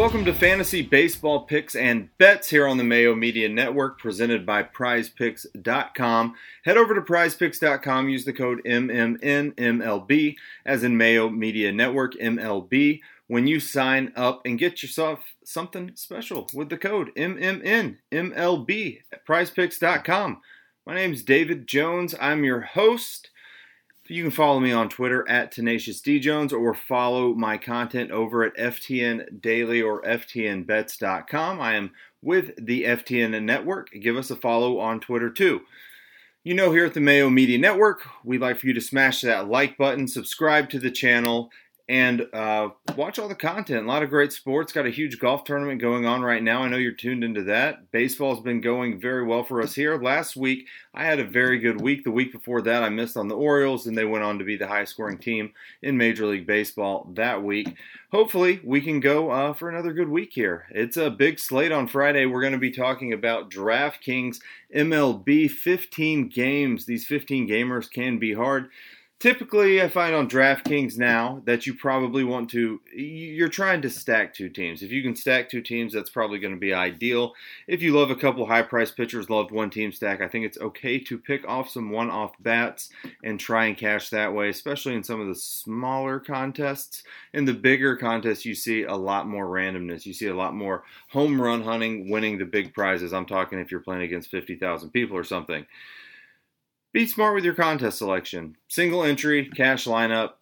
Welcome to Fantasy Baseball Picks and Bets here on the Mayo Media Network, presented by PrizePicks.com. Head over to PrizePicks.com, use the code MMNMLB, as in Mayo Media Network MLB, when you sign up and get yourself something special with the code MMNMLB at PrizePicks.com. My name is David Jones. I'm your host. You can follow me on Twitter at Tenacious D Jones or follow my content over at FTN Daily or FTNBets.com. I am with the FTN Network. Give us a follow on Twitter too. You know, here at the Mayo Media Network, we'd like for you to smash that like button, subscribe to the channel, and uh, watch all the content. A lot of great sports. Got a huge golf tournament going on right now. I know you're tuned into that. Baseball's been going very well for us here. Last week, I had a very good week. The week before that, I missed on the Orioles, and they went on to be the highest scoring team in Major League Baseball that week. Hopefully, we can go uh, for another good week here. It's a big slate on Friday. We're going to be talking about DraftKings MLB 15 games. These 15 gamers can be hard typically I find on DraftKings now that you probably want to you're trying to stack two teams. If you can stack two teams, that's probably going to be ideal. If you love a couple high price pitchers, loved one team stack, I think it's okay to pick off some one off bats and try and cash that way, especially in some of the smaller contests. In the bigger contests, you see a lot more randomness. You see a lot more home run hunting winning the big prizes. I'm talking if you're playing against 50,000 people or something. Be smart with your contest selection. Single entry, cash lineup,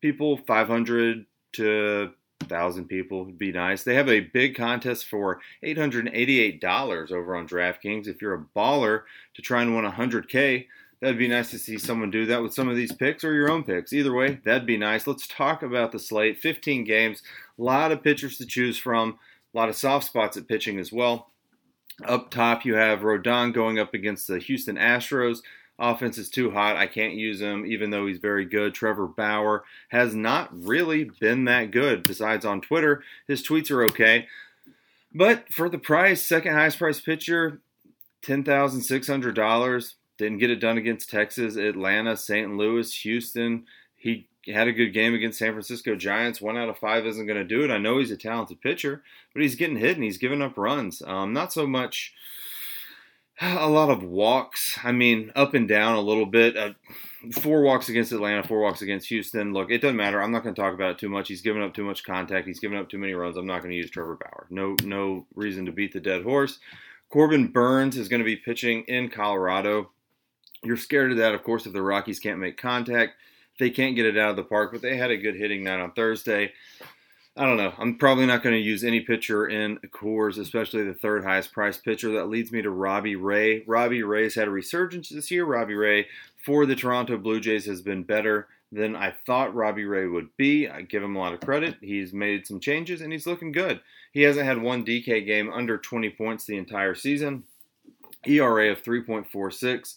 people 500 to 1,000 people would be nice. They have a big contest for $888 over on DraftKings. If you're a baller to try and win 100K, that'd be nice to see someone do that with some of these picks or your own picks. Either way, that'd be nice. Let's talk about the slate. 15 games, a lot of pitchers to choose from, a lot of soft spots at pitching as well. Up top, you have Rodon going up against the Houston Astros. Offense is too hot. I can't use him, even though he's very good. Trevor Bauer has not really been that good. Besides on Twitter, his tweets are okay. But for the price, second highest price pitcher, $10,600. Didn't get it done against Texas, Atlanta, St. Louis, Houston. He had a good game against San Francisco Giants. One out of five isn't going to do it. I know he's a talented pitcher, but he's getting hit and he's giving up runs. Um, not so much a lot of walks. I mean, up and down a little bit. Uh, four walks against Atlanta, four walks against Houston. Look, it doesn't matter. I'm not going to talk about it too much. He's given up too much contact. He's given up too many runs. I'm not going to use Trevor Bauer. No, no reason to beat the dead horse. Corbin Burnes is going to be pitching in Colorado. You're scared of that, of course, if the Rockies can't make contact. They can't get it out of the park, but they had a good hitting night on Thursday. I don't know. I'm probably not going to use any pitcher in Coors, especially the third highest priced pitcher. That leads me to Robbie Ray. Robbie Ray's had a resurgence this year. Robbie Ray for the Toronto Blue Jays has been better than I thought Robbie Ray would be. I give him a lot of credit. He's made some changes and he's looking good. He hasn't had one DK game under 20 points the entire season. ERA of 3.46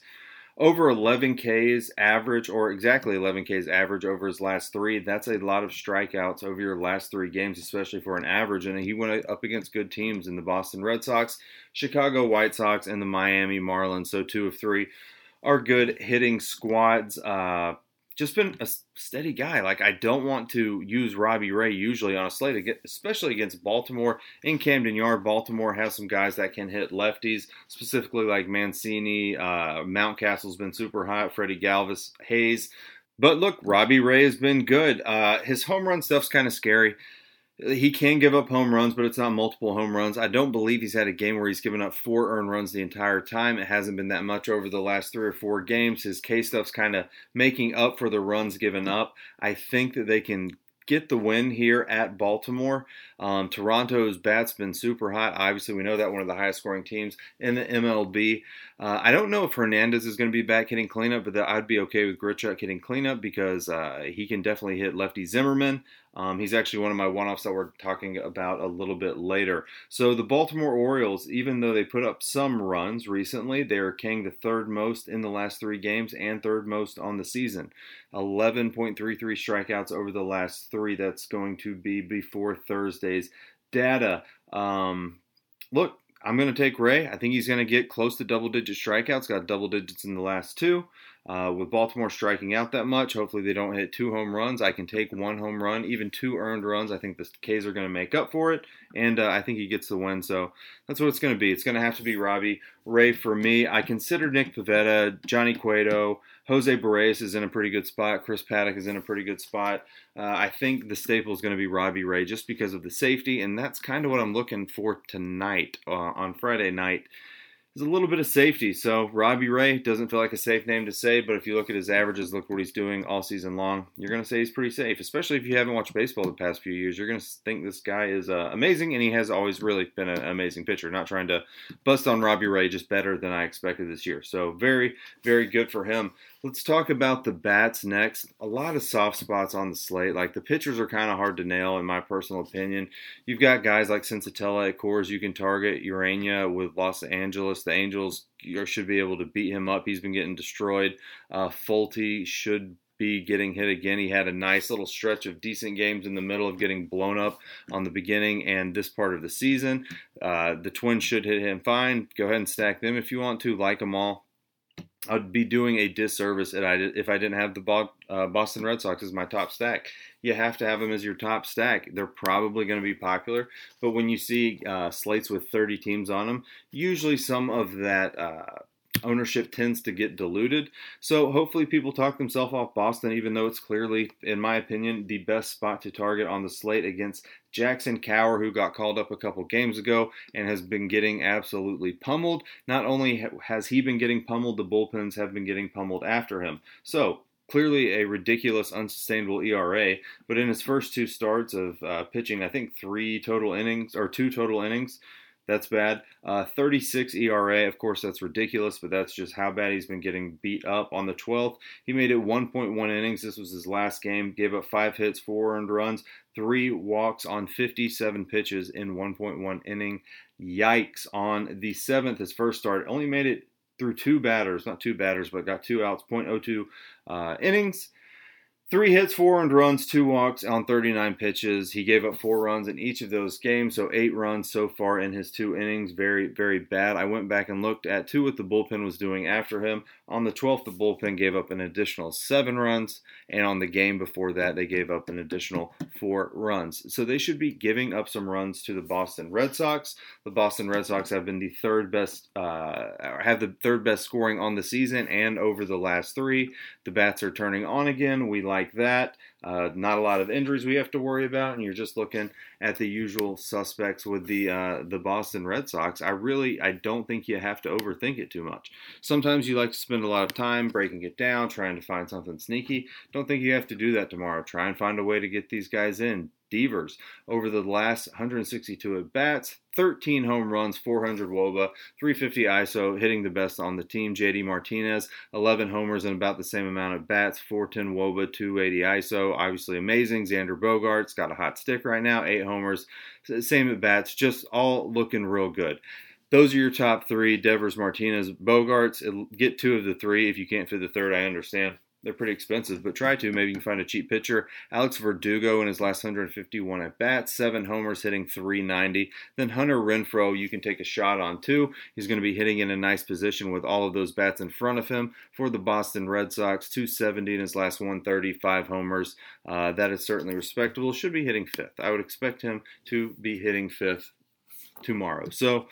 over 11 Ks average, or exactly 11 Ks average over his last three. That's a lot of strikeouts over your last three games, especially for an average. And he went up against good teams in the Boston Red Sox, Chicago White Sox, and the Miami Marlins. So two of three are good hitting squads. Uh, just been a steady guy. Like I don't want to use Robbie Ray usually on a slate, especially against Baltimore in Camden Yard. Baltimore has some guys that can hit lefties, specifically like Mancini. Uh, Mountcastle's been super hot. Freddie Galvis, Hayes. But look, Robbie Ray has been good. Uh, his home run stuff's kind of scary he can give up home runs, but it's not multiple home runs. I don't believe he's had a game where he's given up four earned runs the entire time. It hasn't been that much over the last three or four games. His K stuff's kind of making up for the runs given up. I think that they can get the win here at Baltimore. Um, Toronto's bat's been super hot. Obviously, we know that one of the highest scoring teams in the MLB. Uh, I don't know if Hernandez is going to be back hitting cleanup, but I'd be okay with Grichuk hitting cleanup because uh, he can definitely hit lefty Zimmerman. Um, he's actually one of my one offs that we're talking about a little bit later. So, the Baltimore Orioles, even though they put up some runs recently, they are king the third most in the last three games and third most on the season. 11.33 strikeouts over the last three. That's going to be before Thursday's data. Um, look, I'm going to take Ray. I think he's going to get close to double digit strikeouts. Got double digits in the last two. Uh, with Baltimore striking out that much, hopefully they don't hit two home runs. I can take one home run, even two earned runs. I think the K's are going to make up for it, and uh, I think he gets the win. So that's what it's going to be. It's going to have to be Robbie Ray for me. I consider Nick Pivetta, Johnny Cueto, Jose Berrios is in a pretty good spot. Chris Paddack is in a pretty good spot. Uh, I think the staple is going to be Robbie Ray just because of the safety, and that's kind of what I'm looking for tonight uh, on Friday night there's a little bit of safety. So Robbie Ray doesn't feel like a safe name to say, but if you look at his averages, look what he's doing all season long, you're going to say he's pretty safe. Especially if you haven't watched baseball the past few years, you're going to think this guy is uh, amazing, and he has always really been an amazing pitcher. Not trying to bust on Robbie Ray, just better than I expected this year. So very, very good for him. Let's talk about the bats next. A lot of soft spots on the slate. Like the pitchers are kind of hard to nail, in my personal opinion. You've got guys like Senzatela at Coors you can target. Urena with Los Angeles. The Angels should be able to beat him up. He's been getting destroyed. Uh, should be getting hit again. He had a nice little stretch of decent games in the middle of getting blown up on the beginning and this part of the season. Uh, the Twins should hit him fine. Go ahead and stack them if you want to. Like them all. I'd be doing a disservice if I, didn't have the uh, Boston Red Sox as my top stack. You have to have them as your top stack. They're probably going to be popular, but when you see uh, slates with 30 teams on them, usually some of that uh, ownership tends to get diluted. So hopefully people talk themselves off Boston, even though it's clearly, in my opinion, the best spot to target on the slate against Jackson Kowar, who got called up a couple games ago and has been getting absolutely pummeled. Not only has he been getting pummeled, the bullpens have been getting pummeled after him. So clearly a ridiculous, unsustainable ERA. But in his first two starts of uh, pitching, I think three total innings or two total innings, that's bad. Uh, 36 ERA, of course, that's ridiculous, but that's just how bad he's been getting beat up. On the 12th, he made it 1.1 innings. This was his last game. Gave up five hits, four earned runs, three walks on 57 pitches in 1.1 inning. Yikes. On the 7th, his first start, only made it through two batters, not two batters, but got two outs, 0.02 uh, innings. Three hits, four earned runs, two walks on 39 pitches. He gave up four runs in each of those games, so eight runs so far in his two innings. Very, very bad. I went back and looked at two what the bullpen was doing after him. On the 12th, the bullpen gave up an additional seven runs, and on the game before that, they gave up an additional four runs. So they should be giving up some runs to the Boston Red Sox. The Boston Red Sox have been the third best, uh, have the third best scoring on the season and over the last three. The bats are turning on again. We like like that. Uh, not a lot of injuries we have to worry about, and you're just looking at the usual suspects with the uh, the Boston Red Sox. I really I don't think you have to overthink it too much. Sometimes you like to spend a lot of time breaking it down, trying to find something sneaky. Don't think you have to do that tomorrow. Try and find a way to get these guys in. Devers over the last 162 at bats, 13 home runs, 400 woba, 350 ISO, hitting the best on the team. JD Martinez, 11 homers and about the same amount of bats, 410 woba, 280 ISO. Obviously amazing. Xander Bogaerts got a hot stick right now, eight homers, same at bats, just all looking real good. Those are your top three: Devers, Martinez, Bogaerts. Get two of the three. If you can't fit the third, I understand they're pretty expensive, but try to. Maybe you can find a cheap pitcher. Alex Verdugo in his last 151 at bat, seven homers, hitting 390. Then Hunter Renfroe, you can take a shot on too. He's going to be hitting in a nice position with all of those bats in front of him for the Boston Red Sox. 270 in his last 135 homers. Uh, that is certainly respectable. Should be hitting fifth. I would expect him to be hitting fifth tomorrow. So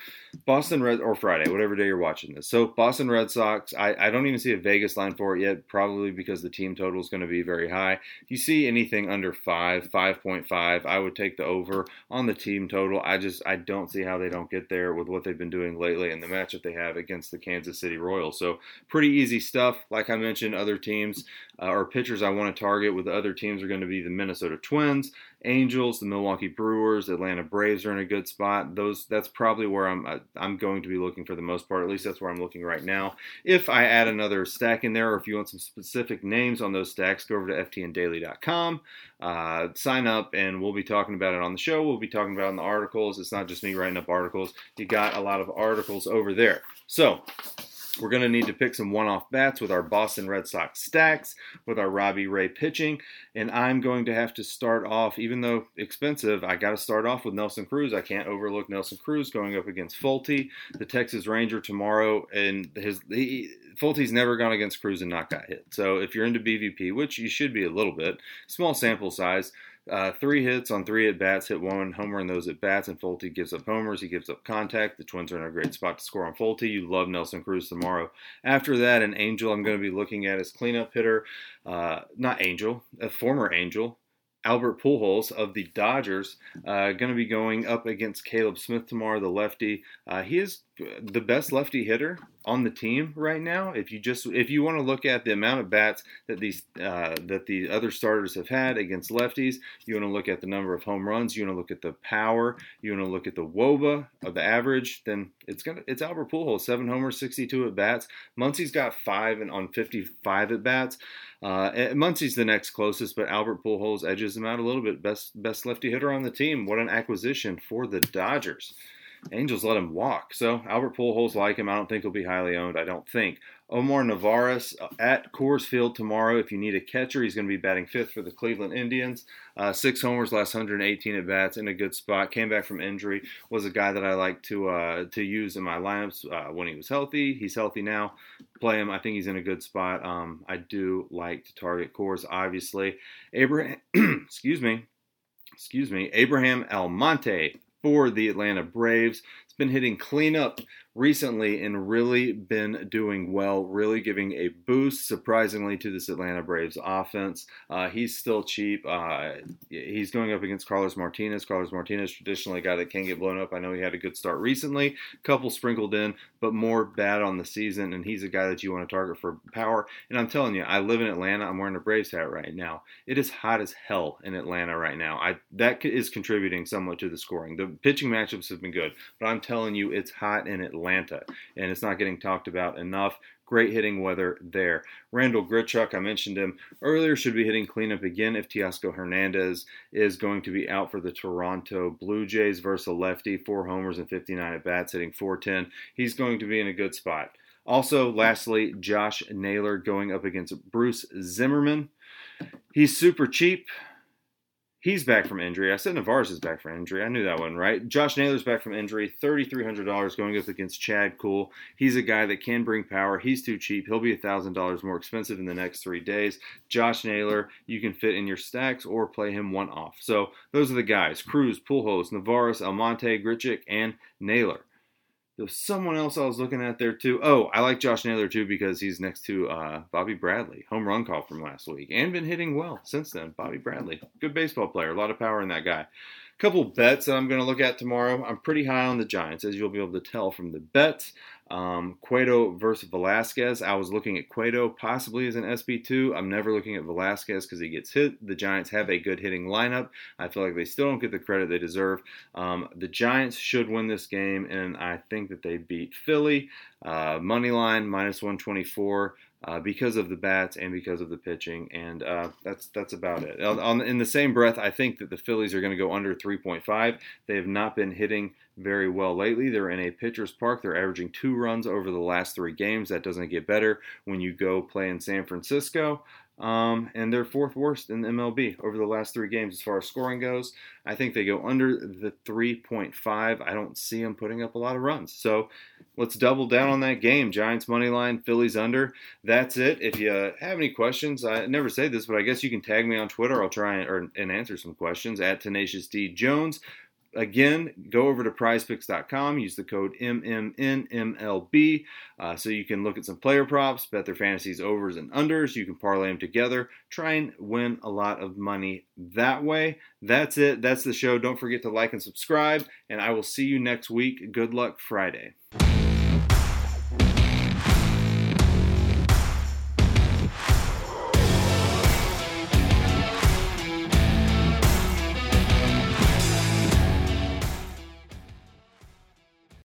Boston Red or Friday, whatever day you're watching this. So Boston Red Sox, I, I don't even see a Vegas line for it yet, probably because the team total is going to be very high. If you see anything under five, 5.5, I would take the over on the team total. I just I don't see how they don't get there with what they've been doing lately and the matchup they have against the Kansas City Royals. So pretty easy stuff. Like I mentioned, other teams uh, or pitchers I want to target with the other teams are going to be the Minnesota Twins, Angels, the Milwaukee Brewers, Atlanta Braves are in a good spot. Those that's probably where I'm I'm going to be looking for the most part. At least that's where I'm looking right now. If I add another stack in there, or if you want some specific names on those stacks, go over to ftndaily.com, uh, sign up, and we'll be talking about it on the show. We'll be talking about it in the articles. It's not just me writing up articles. You got a lot of articles over there. So We're going to need to pick some one off bats with our Boston Red Sox stacks, with our Robbie Ray pitching. And I'm going to have to start off, even though expensive, I got to start off with Nelson Cruz. I can't overlook Nelson Cruz going up against Folty, the Texas Ranger tomorrow. And his he, Folty's never gone against Cruz and not got hit. So if you're into BVP, which you should be a little bit, small sample size, uh, three hits on three at bats, hit one homer in those at bats, and Folty gives up homers. He gives up contact. The Twins are in a great spot to score on Folty. You love Nelson Cruz tomorrow. After that, an Angel I'm going to be looking at as cleanup hitter. Uh, not Angel, a former Angel, Albert Pujols of the Dodgers uh, going to be going up against Caleb Smith tomorrow, the lefty. Uh, he is the best lefty hitter on the team right now. If you just if you want to look at the amount of bats that these uh, that the other starters have had against lefties, you want to look at the number of home runs. You want to look at the power. You want to look at the WOBA of the average. Then it's gonna it's Albert Pujols, seven homers, 62 at bats. Muncy's got five and on 55 at bats. Uh, the next closest, but Albert Pujols edges him out a little bit. Best best lefty hitter on the team. What an acquisition for the Dodgers. Angels let him walk. So Albert Pujols like him. I don't think he'll be highly owned. I don't think. Omar Narvaez uh, at Coors Field tomorrow. If you need a catcher, he's going to be batting fifth for the Cleveland Indians. Uh, six homers, last 118 at bats, in a good spot. Came back from injury. Was a guy that I like to uh, to use in my lineups uh, when he was healthy. He's healthy now. Play him. I think he's in a good spot. Um, I do like to target Coors, obviously. Abraham, excuse me, excuse me, Abraham Almonte for the Atlanta Braves. Been hitting cleanup recently and really been doing well, really giving a boost, surprisingly, to this Atlanta Braves offense. Uh, he's still cheap. Uh, he's going up against Carlos Martinez. Carlos Martinez, traditionally a guy that can get blown up. I know he had a good start recently, couple sprinkled in, but more bad on the season, and he's a guy that you want to target for power. And I'm telling you, I live in Atlanta. I'm wearing a Braves hat right now. It is hot as hell in Atlanta right now. I that is contributing somewhat to the scoring. The pitching matchups have been good, but I'm telling you, it's hot in Atlanta. And it's not getting talked about enough. Great hitting weather there. Randall Grichuk, I mentioned him earlier, should be hitting cleanup again if Teoscar Hernandez is going to be out for the Toronto Blue Jays versus a lefty. Four homers and 59 at bats, hitting 410. He's going to be in a good spot. Also, lastly, Josh Naylor going up against Bruce Zimmerman. He's super cheap. He's back from injury. I said Navarre's is back from injury. I knew that one, right? Josh Naylor's back from injury. $3,300 going up against Chad Kuhl. He's a guy that can bring power. He's too cheap. He'll be $1,000 more expensive in the next three days. Josh Naylor, you can fit in your stacks or play him one off. So those are the guys Cruz, Pujols, Navarez, Almonte, Grichuk, and Naylor. There was someone else I was looking at there too. Oh, I like Josh Naylor too because he's next to uh, Bobby Bradley, home run call from last week, and been hitting well since then. Bobby Bradley, good baseball player, a lot of power in that guy A couple bets that I'm going to look at tomorrow. I'm pretty high on the Giants, as you'll be able to tell from the bets. Um, Cueto versus Velasquez. I was looking at Cueto possibly as an SP2. I'm never looking at Velasquez because he gets hit. The Giants have a good hitting lineup. I feel like they still don't get the credit they deserve. Um, the Giants should win this game, and I think that they beat Philly. Uh, money line minus 124 uh, because of the bats and because of the pitching, and uh, that's that's about it. On, in the same breath, I think that the Phillies are going to go under 3.5. They have not been hitting very well lately. They're in a pitcher's park. They're averaging two runs over the last three games. That doesn't get better when you go play in San Francisco. Um, and they're fourth worst in MLB over the last three games as far as scoring goes. I think they go under the 3.5. I don't see them putting up a lot of runs. So let's double down on that game. Giants money line, Phillies under. That's it. If you have any questions, I never say this, but I guess you can tag me on Twitter. I'll try and, or, and answer some questions at Tenacious D Jones. Again, go over to prizepicks.com, use the code MMNMLB uh, so you can look at some player props, bet their fantasies overs and unders. You can parlay them together, try and win a lot of money that way. That's it. That's the show. Don't forget to like and subscribe, and I will see you next week. Good luck Friday.